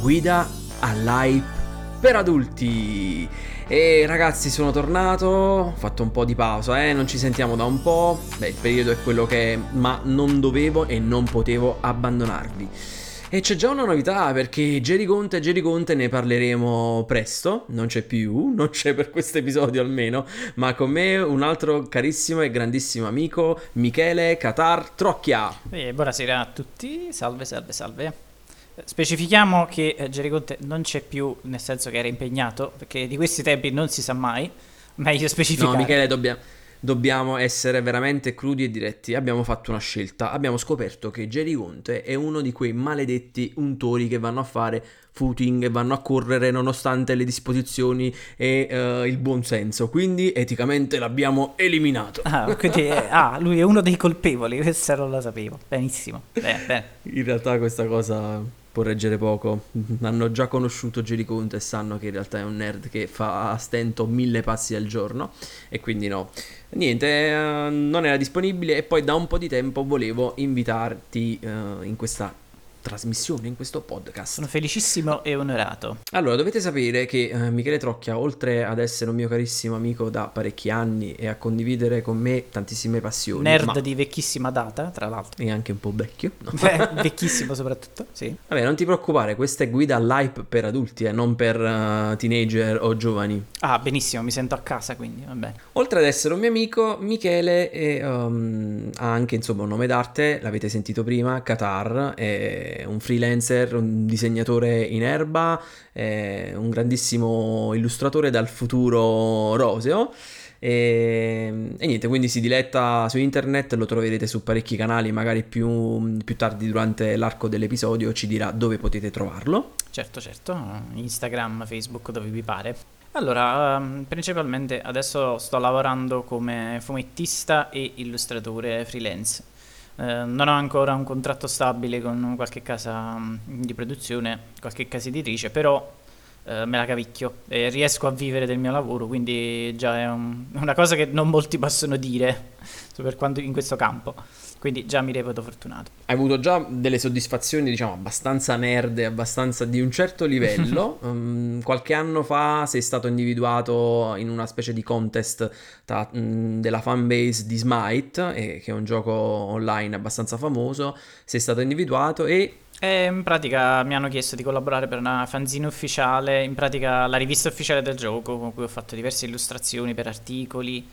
guida all'hype per adulti. E ragazzi, sono tornato, ho fatto un po' di pausa, eh, non ci sentiamo da un po'. Beh, il periodo è quello che è, ma non dovevo e non potevo abbandonarvi. E c'è già una novità perché Jerry Conte e Jerry Conte ne parleremo presto, non c'è più, non c'è per questo episodio almeno, ma con me un altro carissimo e grandissimo amico, Michele Qatar Trocchia. Eh, buonasera a tutti, salve, salve, salve. Specifichiamo che eh, Jerry Conte non c'è più, nel senso che era impegnato, perché di questi tempi non si sa mai, meglio specificare. No, Michele, dobbiamo dobbiamo essere veramente crudi e diretti. Abbiamo fatto una scelta. Abbiamo scoperto che Jerry Conte è uno di quei maledetti untori che vanno a fare footing e vanno a correre nonostante le disposizioni e uh, il buon senso. Quindi eticamente l'abbiamo eliminato. Ah, quindi, eh, ah, lui è uno dei colpevoli. Questo non lo sapevo. Benissimo. Bene, bene. In realtà questa cosa può reggere poco. Hanno già conosciuto Jerry Conte e sanno che in realtà è un nerd che fa a stento mille passi al giorno. E quindi no. Niente, eh, non era disponibile e poi da un po' di tempo volevo invitarti eh, in questa trasmissione, in questo podcast. Sono felicissimo e onorato. Allora, dovete sapere che eh, Michele Trocchia, oltre ad essere un mio carissimo amico da parecchi anni e a condividere con me tantissime passioni, nerd ma... di vecchissima data, tra l'altro. E anche un po' vecchio. No? Beh, vecchissimo soprattutto, sì. Vabbè, non ti preoccupare, questa è guida all'hype per adulti e eh, non per uh, teenager o giovani. Ah, benissimo, mi sento a casa quindi, va bene. Oltre ad essere un mio amico, Michele è, um, ha anche insomma un nome d'arte, l'avete sentito prima, Qatar, un freelancer, un disegnatore in erba, un grandissimo illustratore dal futuro roseo. E, e, niente, quindi si diletta su internet, lo troverete su parecchi canali, magari più, più, tardi durante l'arco dell'episodio ci dirà dove potete trovarlo. Certo, certo, Instagram, Facebook, dove vi pare. Allora, um, principalmente adesso sto lavorando come fumettista e illustratore freelance. Eh, non ho ancora un contratto stabile con qualche casa mm, di produzione, qualche casa editrice, però eh, me la cavicchio e riesco a vivere del mio lavoro, quindi già è un, una cosa che non molti possono dire per quanto in questo campo. Quindi già mi reputo fortunato. Hai avuto già delle soddisfazioni, diciamo, abbastanza nerd, abbastanza di un certo livello. um, qualche anno fa sei stato individuato in una specie di contest tra, um, della fanbase di Smite, eh, che è un gioco online abbastanza famoso. Sei stato individuato e e in pratica mi hanno chiesto di collaborare per una fanzine ufficiale, in pratica la rivista ufficiale del gioco, con cui ho fatto diverse illustrazioni per articoli,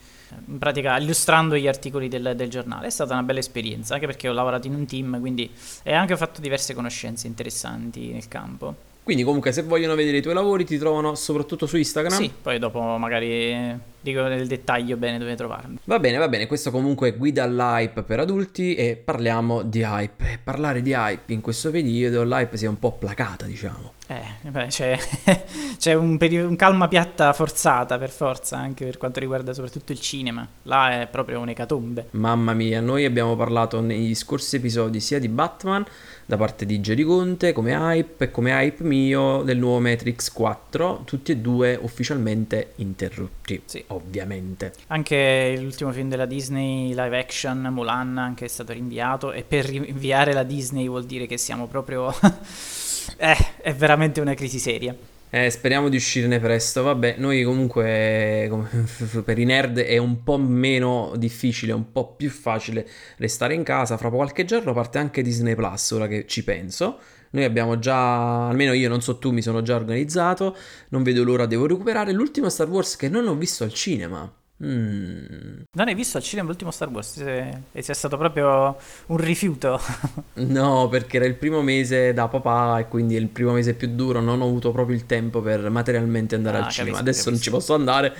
in pratica illustrando gli articoli del, del, giornale. È stata una bella esperienza, anche perché ho lavorato in un team, quindi e anche fatto diverse conoscenze interessanti nel campo. Quindi comunque se vogliono vedere i tuoi lavori ti trovano soprattutto su Instagram? Sì, poi dopo magari dico nel dettaglio bene dove trovarmi. Va bene, va bene, questo comunque è guida all'hype per adulti e parliamo di hype. parlare di hype in questo periodo, l'hype si è un po' placata diciamo. Eh, beh, c'è, c'è un, periodo, un, calma piatta forzata per forza, anche per quanto riguarda soprattutto il cinema. Là è proprio un'ecatombe. Mamma mia, noi abbiamo parlato negli scorsi episodi sia di Batman da parte di Jerry Conte come hype e come hype mio del nuovo Matrix 4, tutti e due ufficialmente interrotti. Sì. Ovviamente. Anche l'ultimo film della Disney live action, Mulan, anche è stato rinviato e per rinviare la Disney vuol dire che siamo proprio eh, è veramente una crisi seria. Eh, speriamo di uscirne presto. Vabbè, noi comunque per i nerd è un po' meno difficile, un po' più facile restare in casa. Fra qualche giorno parte anche Disney Plus, ora che ci penso. Noi abbiamo già, almeno io non so tu, mi sono già organizzato. Non vedo l'ora, devo recuperare l'ultimo Star Wars che non ho visto al cinema. Mm. Non hai visto al cinema l'ultimo Star Wars? E sia stato proprio un rifiuto? no, perché era il primo mese da papà e quindi è il primo mese più duro. Non ho avuto proprio il tempo per materialmente andare ah, al cinema. Adesso capisco. non ci posso andare.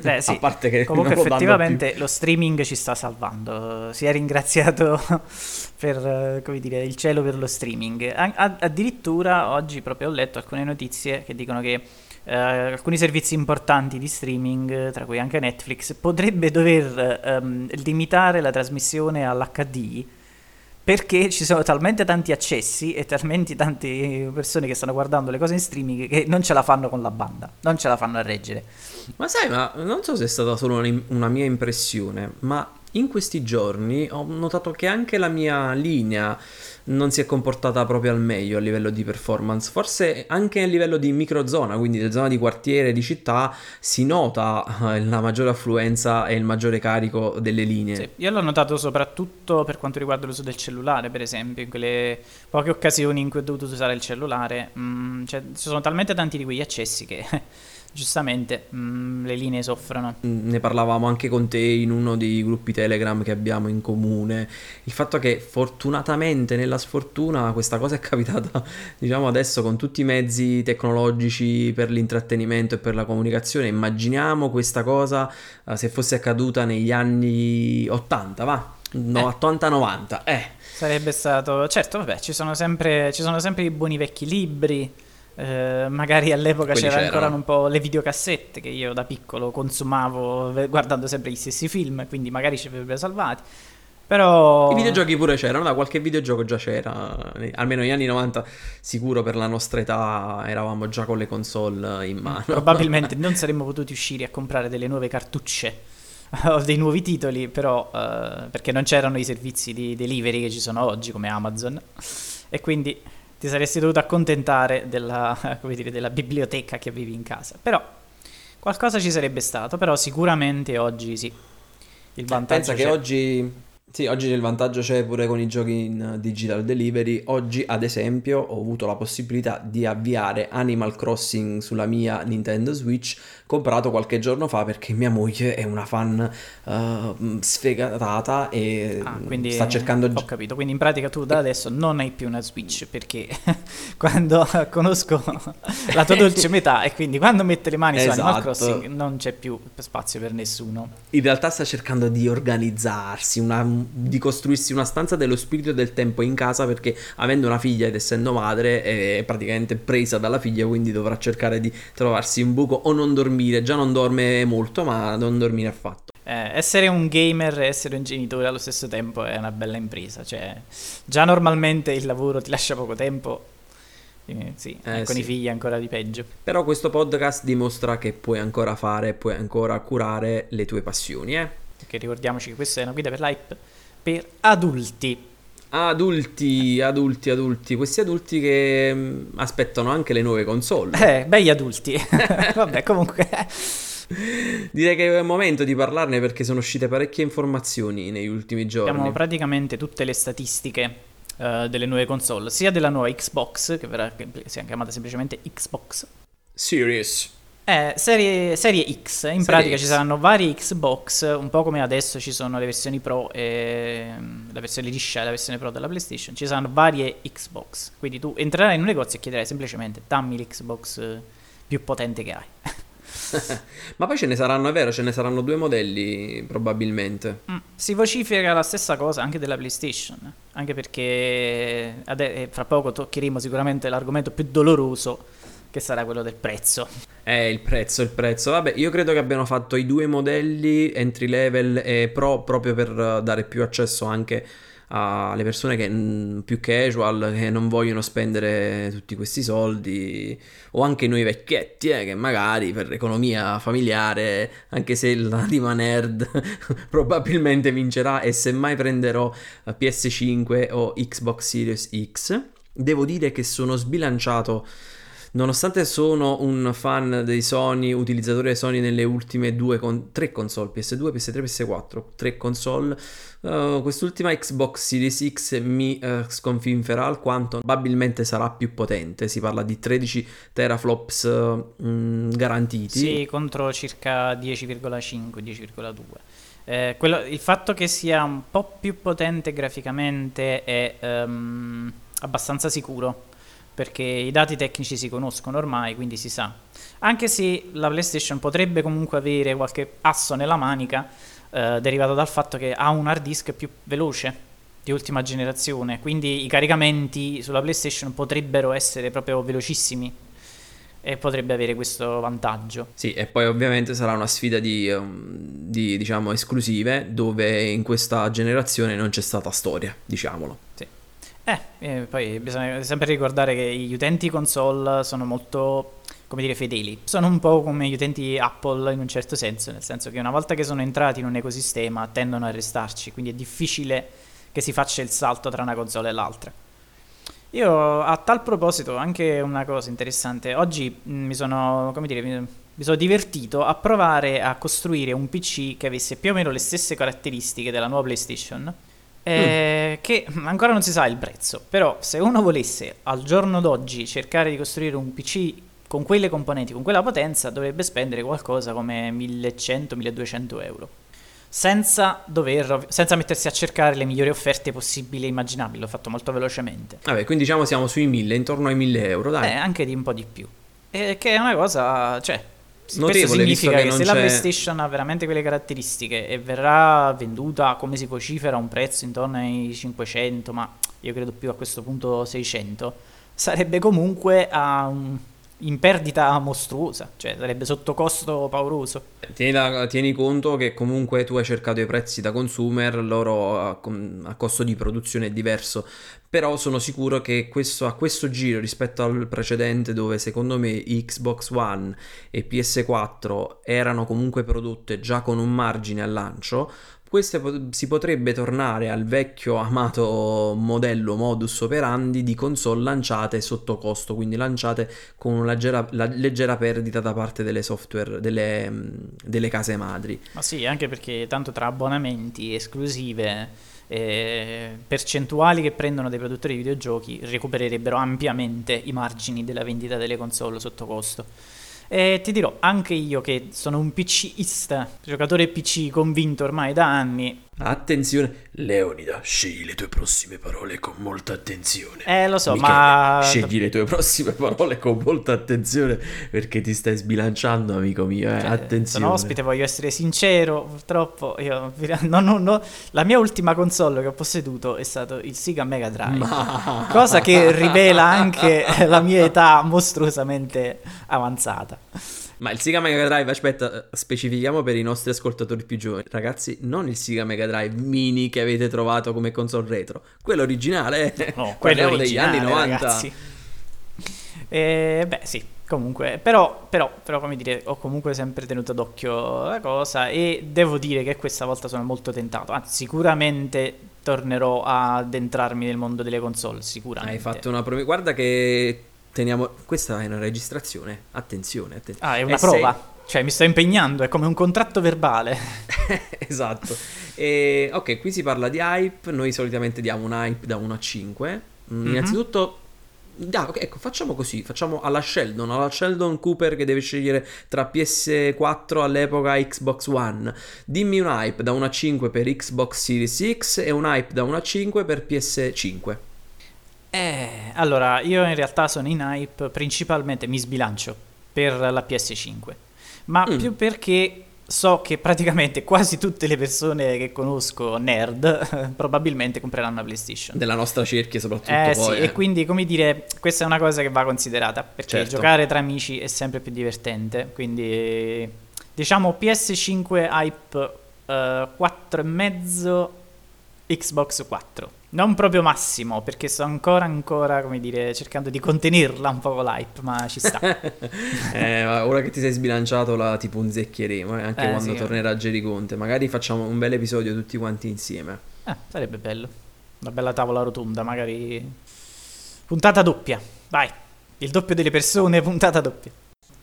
Beh, sì. A parte che comunque effettivamente lo streaming ci sta salvando. Si è ringraziato per come dire, il cielo per lo streaming. A- addirittura oggi proprio ho letto alcune notizie che dicono che eh, alcuni servizi importanti di streaming, tra cui anche Netflix, potrebbe dover ehm, limitare la trasmissione all'HD perché ci sono talmente tanti accessi e talmente tante persone che stanno guardando le cose in streaming che non ce la fanno con la banda, non ce la fanno a reggere. Ma sai, ma non so se è stata solo una mia impressione, ma in questi giorni ho notato che anche la mia linea non si è comportata proprio al meglio a livello di performance. Forse anche a livello di microzona, quindi di zona di quartiere, di città, si nota eh, la maggiore affluenza e il maggiore carico delle linee. Sì, io l'ho notato soprattutto per quanto riguarda l'uso del cellulare, per esempio, in quelle poche occasioni in cui ho dovuto usare il cellulare, mh, mm, cioè, ci sono talmente tanti di quegli accessi che giustamente mh, mm, le linee soffrono. Mm, ne parlavamo anche con te in uno dei gruppi Telegram che abbiamo in comune. Il fatto che fortunatamente nella sfortuna questa cosa è capitata, diciamo adesso con tutti i mezzi tecnologici per l'intrattenimento e per la comunicazione. Immaginiamo questa cosa uh, se fosse accaduta negli anni 80, va? No, eh. 80-90, eh. Sarebbe stato... Certo, vabbè, ci sono sempre, ci sono sempre i buoni vecchi libri eh, magari all'epoca c'erano, c'erano ancora un po' le videocassette che io da piccolo consumavo guardando sempre gli stessi film, quindi magari ci avrebbero salvati. Però... I videogiochi pure c'erano, da qualche videogioco già c'era, almeno negli anni 90 sicuro per la nostra età eravamo già con le console in mano. Probabilmente non saremmo potuti uscire a comprare delle nuove cartucce o dei nuovi titoli, però uh, perché non c'erano i servizi di delivery che ci sono oggi come Amazon e quindi ti saresti dovuto accontentare della, dire, della biblioteca che avevi in casa. Però qualcosa ci sarebbe stato, però sicuramente oggi sì. Il vantaggio Pensa c'è. che oggi sì, oggi il vantaggio c'è pure con i giochi in digital delivery. Oggi, ad esempio, ho avuto la possibilità di avviare Animal Crossing sulla mia Nintendo Switch, comprato qualche giorno fa perché mia moglie è una fan uh, sfegatata e ah, sta cercando... Ho capito, quindi in pratica tu da adesso non hai più una Switch perché quando conosco la tua dolce metà e quindi quando mette le mani esatto. su Animal esatto. Crossing non c'è più spazio per nessuno. In realtà sta cercando di organizzarsi, una di costruirsi una stanza dello spirito del tempo in casa perché avendo una figlia ed essendo madre è praticamente presa dalla figlia quindi dovrà cercare di trovarsi un buco o non dormire già non dorme molto ma non dormire affatto eh, essere un gamer e essere un genitore allo stesso tempo è una bella impresa cioè già normalmente il lavoro ti lascia poco tempo sì, eh, con sì. i figli ancora di peggio. Però questo podcast dimostra che puoi ancora fare, puoi ancora curare le tue passioni, eh? Perché ricordiamoci che questa è una guida per l'hype per adulti. Adulti, adulti, adulti, questi adulti che mm, aspettano anche le nuove console. Eh, bei adulti. Vabbè, comunque. Direi che è il momento di parlarne perché sono uscite parecchie informazioni negli ultimi giorni. Abbiamo praticamente tutte le statistiche uh, delle nuove console, sia della nuova Xbox, che verrà sia chiamata semplicemente Xbox Series eh, serie, serie X, in serie pratica X. ci saranno vari Xbox, un po' come adesso ci sono le versioni Pro e la versione liscia e la versione Pro della PlayStation, ci saranno varie Xbox, quindi tu entrerai in un negozio e chiederai semplicemente dammi l'Xbox più potente che hai. Ma poi ce ne saranno, è vero, ce ne saranno due modelli probabilmente. Mm, si vocifera la stessa cosa anche della PlayStation, anche perché ade- fra poco toccheremo sicuramente l'argomento più doloroso che sarà quello del prezzo. Eh, il prezzo, il prezzo. Vabbè, io credo che abbiano fatto i due modelli entry level e pro proprio per dare più accesso anche alle persone che mm, più casual, che non vogliono spendere tutti questi soldi, o anche noi vecchietti, eh, che magari per l'economia familiare, anche se l'anima nerd probabilmente vincerà e semmai prenderò PS5 o Xbox Series X, devo dire che sono sbilanciato Nonostante sono un fan dei Sony, utilizzatore dei Sony nelle ultime due con- tre console, PS2, PS3, PS4, tre console, uh, quest'ultima Xbox Series X mi uh, sconfinferà alquanto probabilmente sarà più potente, si parla di 13 teraflops uh, mh, garantiti. Sì, contro circa 10,5, 10,2. Eh, quello, il fatto che sia un po' più potente graficamente è um, abbastanza sicuro perché i dati tecnici si conoscono ormai, quindi si sa. Anche se la PlayStation potrebbe comunque avere qualche asso nella manica eh, derivato dal fatto che ha un hard disk più veloce di ultima generazione, quindi i caricamenti sulla PlayStation potrebbero essere proprio velocissimi e potrebbe avere questo vantaggio. Sì, e poi ovviamente sarà una sfida di, um, di diciamo esclusive dove in questa generazione non c'è stata storia, diciamolo. Sì. Eh, eh, poi bisogna sempre ricordare che gli utenti console sono molto, come dire, fedeli. Sono un po' come gli utenti Apple in un certo senso, nel senso che una volta che sono entrati in un ecosistema tendono a restarci, quindi è difficile che si faccia il salto tra una console e l'altra. Io a tal proposito anche una cosa interessante. Oggi mm, mi sono, come dire, mi, mi sono divertito a provare a costruire un PC che avesse più o meno le stesse caratteristiche della nuova PlayStation. Eh, mm. Che ancora non si sa il prezzo, però se uno volesse al giorno d'oggi cercare di costruire un PC con quelle componenti, con quella potenza, dovrebbe spendere qualcosa come 1100-1200 euro senza, dover, senza mettersi a cercare le migliori offerte possibili e immaginabili. L'ho fatto molto velocemente. Vabbè, quindi diciamo siamo sui 1000, intorno ai 1000 euro, dai. Eh, anche di un po' di più. E che è una cosa, cioè, Notevole, questo significa che, che se c'è... la PlayStation ha veramente quelle caratteristiche e verrà venduta come si vocifera a un prezzo intorno ai 500, ma io credo più a questo punto 600, sarebbe comunque a un in perdita mostruosa, cioè sarebbe sotto costo pauroso. Tieni, da, tieni, conto che comunque tu hai cercato i prezzi da consumer, loro a, a, costo di produzione è diverso, però sono sicuro che questo, a questo giro rispetto al precedente dove secondo me Xbox One e PS4 erano comunque prodotte già con un margine al lancio, queste si potrebbe tornare al vecchio amato modello modus operandi di console lanciate sotto costo, quindi lanciate con una leggera, leggera perdita da parte delle software, delle, mm, delle case madri. Ma sì, anche perché tanto tra abbonamenti, esclusive, eh, percentuali che prendono dei produttori di videogiochi recupererebbero ampiamente i margini della vendita delle console sotto costo. E ti dirò, anche io che sono un PCista, giocatore PC convinto ormai da anni, Attenzione, Leonida, scegli le tue prossime parole con molta attenzione. Eh, lo so, Michele, ma. Scegli le tue prossime parole con molta attenzione perché ti stai sbilanciando, amico mio. Eh? Cioè, attenzione. Sono ospite, voglio essere sincero. Purtroppo, io. No, no, no. La mia ultima console che ho posseduto è stato il Sega Mega Drive. Ma... Cosa che rivela anche la mia età mostruosamente avanzata. Ma il Sega Mega Drive, aspetta, specifichiamo per i nostri ascoltatori più giovani. Ragazzi, non il Sega Mega Drive mini che avete trovato come console retro, quello originale. No, quello degli anni 90. Ragazzi. Eh, beh, sì, comunque, però, però, però, come dire, ho comunque sempre tenuto d'occhio la cosa e devo dire che questa volta sono molto tentato. Anzi, sicuramente tornerò ad entrarmi nel mondo delle console, sicuramente. Hai fatto una promessa. Guarda che teniamo... Questa è una registrazione, attenzione. attenzione. Ah, è una S6. prova. Cioè, mi sto impegnando, è come un contratto verbale. esatto. E, ok, qui si parla di hype, noi solitamente diamo un hype da 1 a 5. Mm-hmm. Innanzitutto, da, okay, ecco, facciamo così, facciamo alla Sheldon, alla Sheldon Cooper che deve scegliere tra PS4 all'epoca Xbox One. Dimmi un hype da 1 a 5 per Xbox Series X e un hype da 1 a 5 per PS5. Eh, allora, io in realtà sono in hype principalmente, mi sbilancio, per la PS5, ma mm. più perché so che praticamente quasi tutte le persone che conosco nerd probabilmente compreranno una PlayStation. Della nostra cerchia soprattutto. Eh poi, sì, eh. e quindi come dire, questa è una cosa che va considerata, perché certo. giocare tra amici è sempre più divertente, quindi diciamo PS5 hype uh, eh, 4,5 Xbox 4 non proprio massimo, perché sto ancora, ancora, come dire, cercando di contenerla un po' l'hype, ma ci sta. eh, ora che ti sei sbilanciato la tipo un zecchieremo, eh, anche eh, quando sì, tornerà Jerry Conte. Magari facciamo un bel episodio tutti quanti insieme. Eh, sarebbe bello. Una bella tavola rotonda, magari... Puntata doppia, vai. Il doppio delle persone, puntata doppia.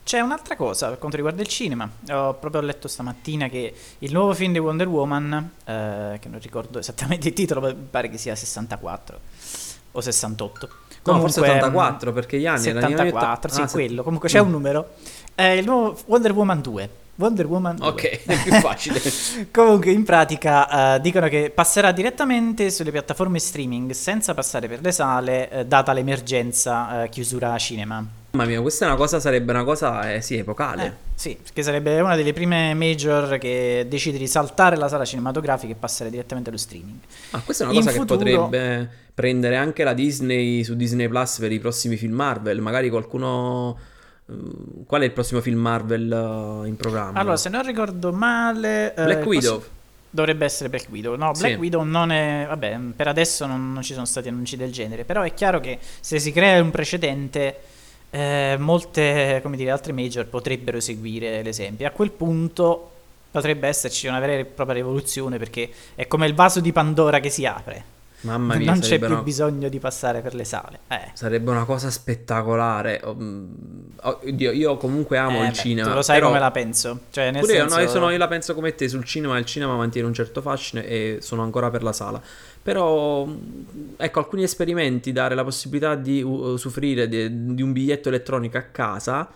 C'è un'altra cosa per quanto riguarda il cinema. Ho proprio letto stamattina che il nuovo film di Wonder Woman, eh, che non ricordo esattamente il titolo, mi pare che sia 64 o 68. Comunque, no, forse 84 perché gli anni 74, sì, ah, quello. Comunque c'è un numero. È il nuovo Wonder Woman 2. Wonder Woman 2. Ok, è più facile. Comunque, in pratica, uh, dicono che passerà direttamente sulle piattaforme streaming senza passare per le sale, uh, data l'emergenza uh, chiusura cinema. Mamma mia, questa è una cosa, sarebbe una cosa, eh, sì, epocale. Eh, sì, perché sarebbe una delle prime major che decide di saltare la sala cinematografica e passare direttamente allo streaming. Ma questa è una cosa In che futuro... potrebbe prendere anche la Disney su Disney Plus per i prossimi film Marvel. Magari qualcuno... Uh, qual è il prossimo film Marvel uh, in programma? Allora, se non ricordo male... Eh, Black Widow. Posso... Dovrebbe essere Black Widow. No, Black sì. Widow non è. Vabbè, per adesso non, non, ci sono stati annunci del genere. Però è chiaro che se si crea un precedente, eh, molte dire, altre major potrebbero seguire l'esempio. A quel punto potrebbe esserci una vera e propria rivoluzione perché è come il vaso di Pandora che si apre. Mamma mia, non c'è più una... bisogno di passare per le sale. Eh. Sarebbe una cosa spettacolare. Oddio, io comunque amo eh, il beh, cinema. Tu lo sai però... come la penso. Cioè, nel Pure senso... io, no, io, sono, io la penso come te sul cinema. Il cinema mantiene un certo fascino e sono ancora per la sala. Però, ecco, alcuni esperimenti, dare la possibilità di usufruire di, di un biglietto elettronico a casa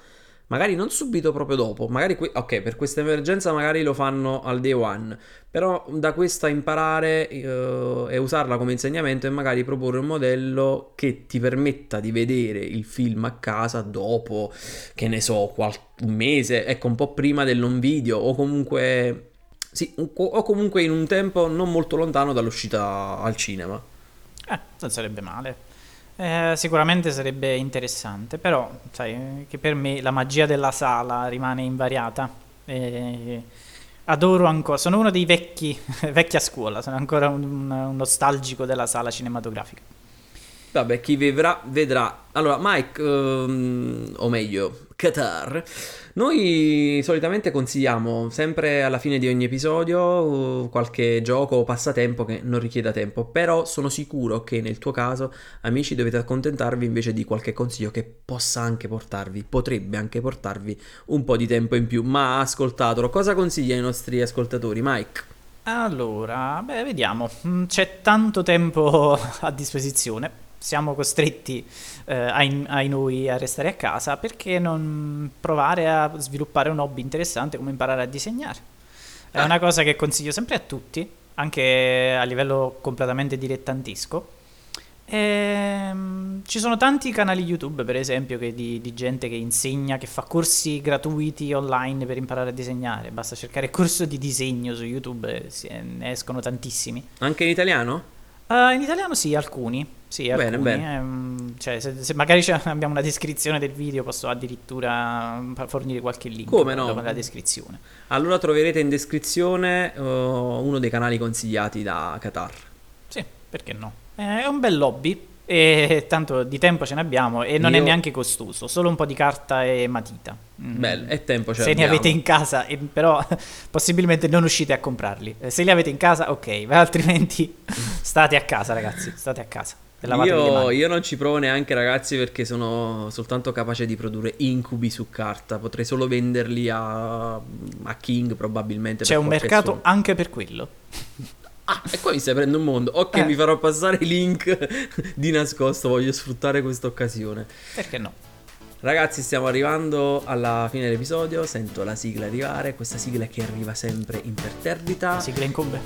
magari non subito proprio dopo, magari que- ok, per questa emergenza magari lo fanno al day one, però da questa imparare uh, e usarla come insegnamento e magari proporre un modello che ti permetta di vedere il film a casa dopo, che ne so, qual- un mese, ecco, un po' prima del non video o comunque sì, o comunque in un tempo non molto lontano dall'uscita al cinema. Eh, non sarebbe male. Eh, sicuramente sarebbe interessante, però sai che per me la magia della sala rimane invariata. Eh, adoro ancora, sono uno dei vecchi, vecchia scuola, sono ancora un, un nostalgico della sala cinematografica. Vabbè, chi vedrà, vedrà. Allora, Mike, um, o meglio, Qatar, noi solitamente consigliamo sempre alla fine di ogni episodio qualche gioco o passatempo che non richieda tempo, però sono sicuro che nel tuo caso, amici, dovete accontentarvi invece di qualche consiglio che possa anche portarvi, potrebbe anche portarvi un po' di tempo in più. Ma ascoltatelo, cosa consiglia ai nostri ascoltatori, Mike? Allora, beh, vediamo. Mm, c'è tanto tempo a disposizione siamo costretti eh, ai, ai, noi a restare a casa, perché non provare a sviluppare un hobby interessante come imparare a disegnare? È ah. una cosa che consiglio sempre a tutti, anche a livello completamente dilettantesco. E, ehm, ci sono tanti canali YouTube, per esempio, di, di, gente che insegna, che fa corsi gratuiti online per imparare a disegnare. Basta cercare corso di disegno su YouTube, ne escono tantissimi. Anche in italiano? Uh, in italiano sì, alcuni. Sì, bene, alcuni. bene. Ehm, cioè, se, se magari abbiamo una descrizione del video, posso addirittura fornire qualche link Come no? nella descrizione. Allora troverete in descrizione uh, uno dei canali consigliati da Qatar. Sì, perché no? È un bel lobby. E tanto di tempo ce ne abbiamo e non Io... è neanche costoso, solo un po' di carta e matita. Mm. Bello, e tempo ce Se ne avete in casa, e, però possibilmente non uscite a comprarli. Eh, se li avete in casa, ok, ma altrimenti state a casa, ragazzi, state a casa. Io, io, non ci provo neanche, ragazzi, perché sono soltanto capace di produrre incubi su carta. Potrei solo venderli a, a King, probabilmente. C'è un mercato sono. anche per quello. Ah, e qua mi stai prendendo un mondo. Ok, eh. mi farò passare i link di nascosto. Voglio sfruttare questa occasione. Perché no? Ragazzi, stiamo arrivando alla fine dell'episodio. Sento la sigla arrivare. Questa sigla che arriva sempre imperterrita. La sigla incombe.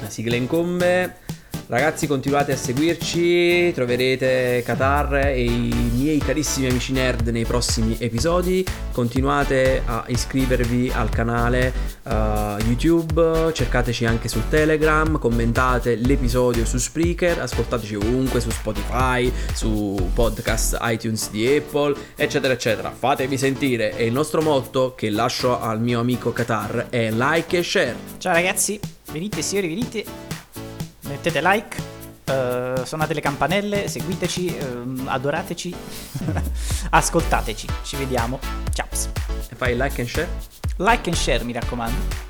La sigla incombe. Ragazzi continuate a seguirci, troverete Qatar e i miei carissimi amici nerd nei prossimi episodi, continuate a iscrivervi al canale uh, YouTube, cercateci anche su Telegram, commentate l'episodio su Spreaker, ascoltateci ovunque su Spotify, su podcast iTunes di Apple, eccetera eccetera. Fatevi sentire. E il nostro motto che lascio al mio amico Qatar è like e share. Ciao ragazzi, venite signori, venite mettete like, uh, suonate le campanelle, seguiteci, uh, adorateci, ascoltateci. Ci vediamo. Ciao. E fai like and share? Like and share, mi raccomando.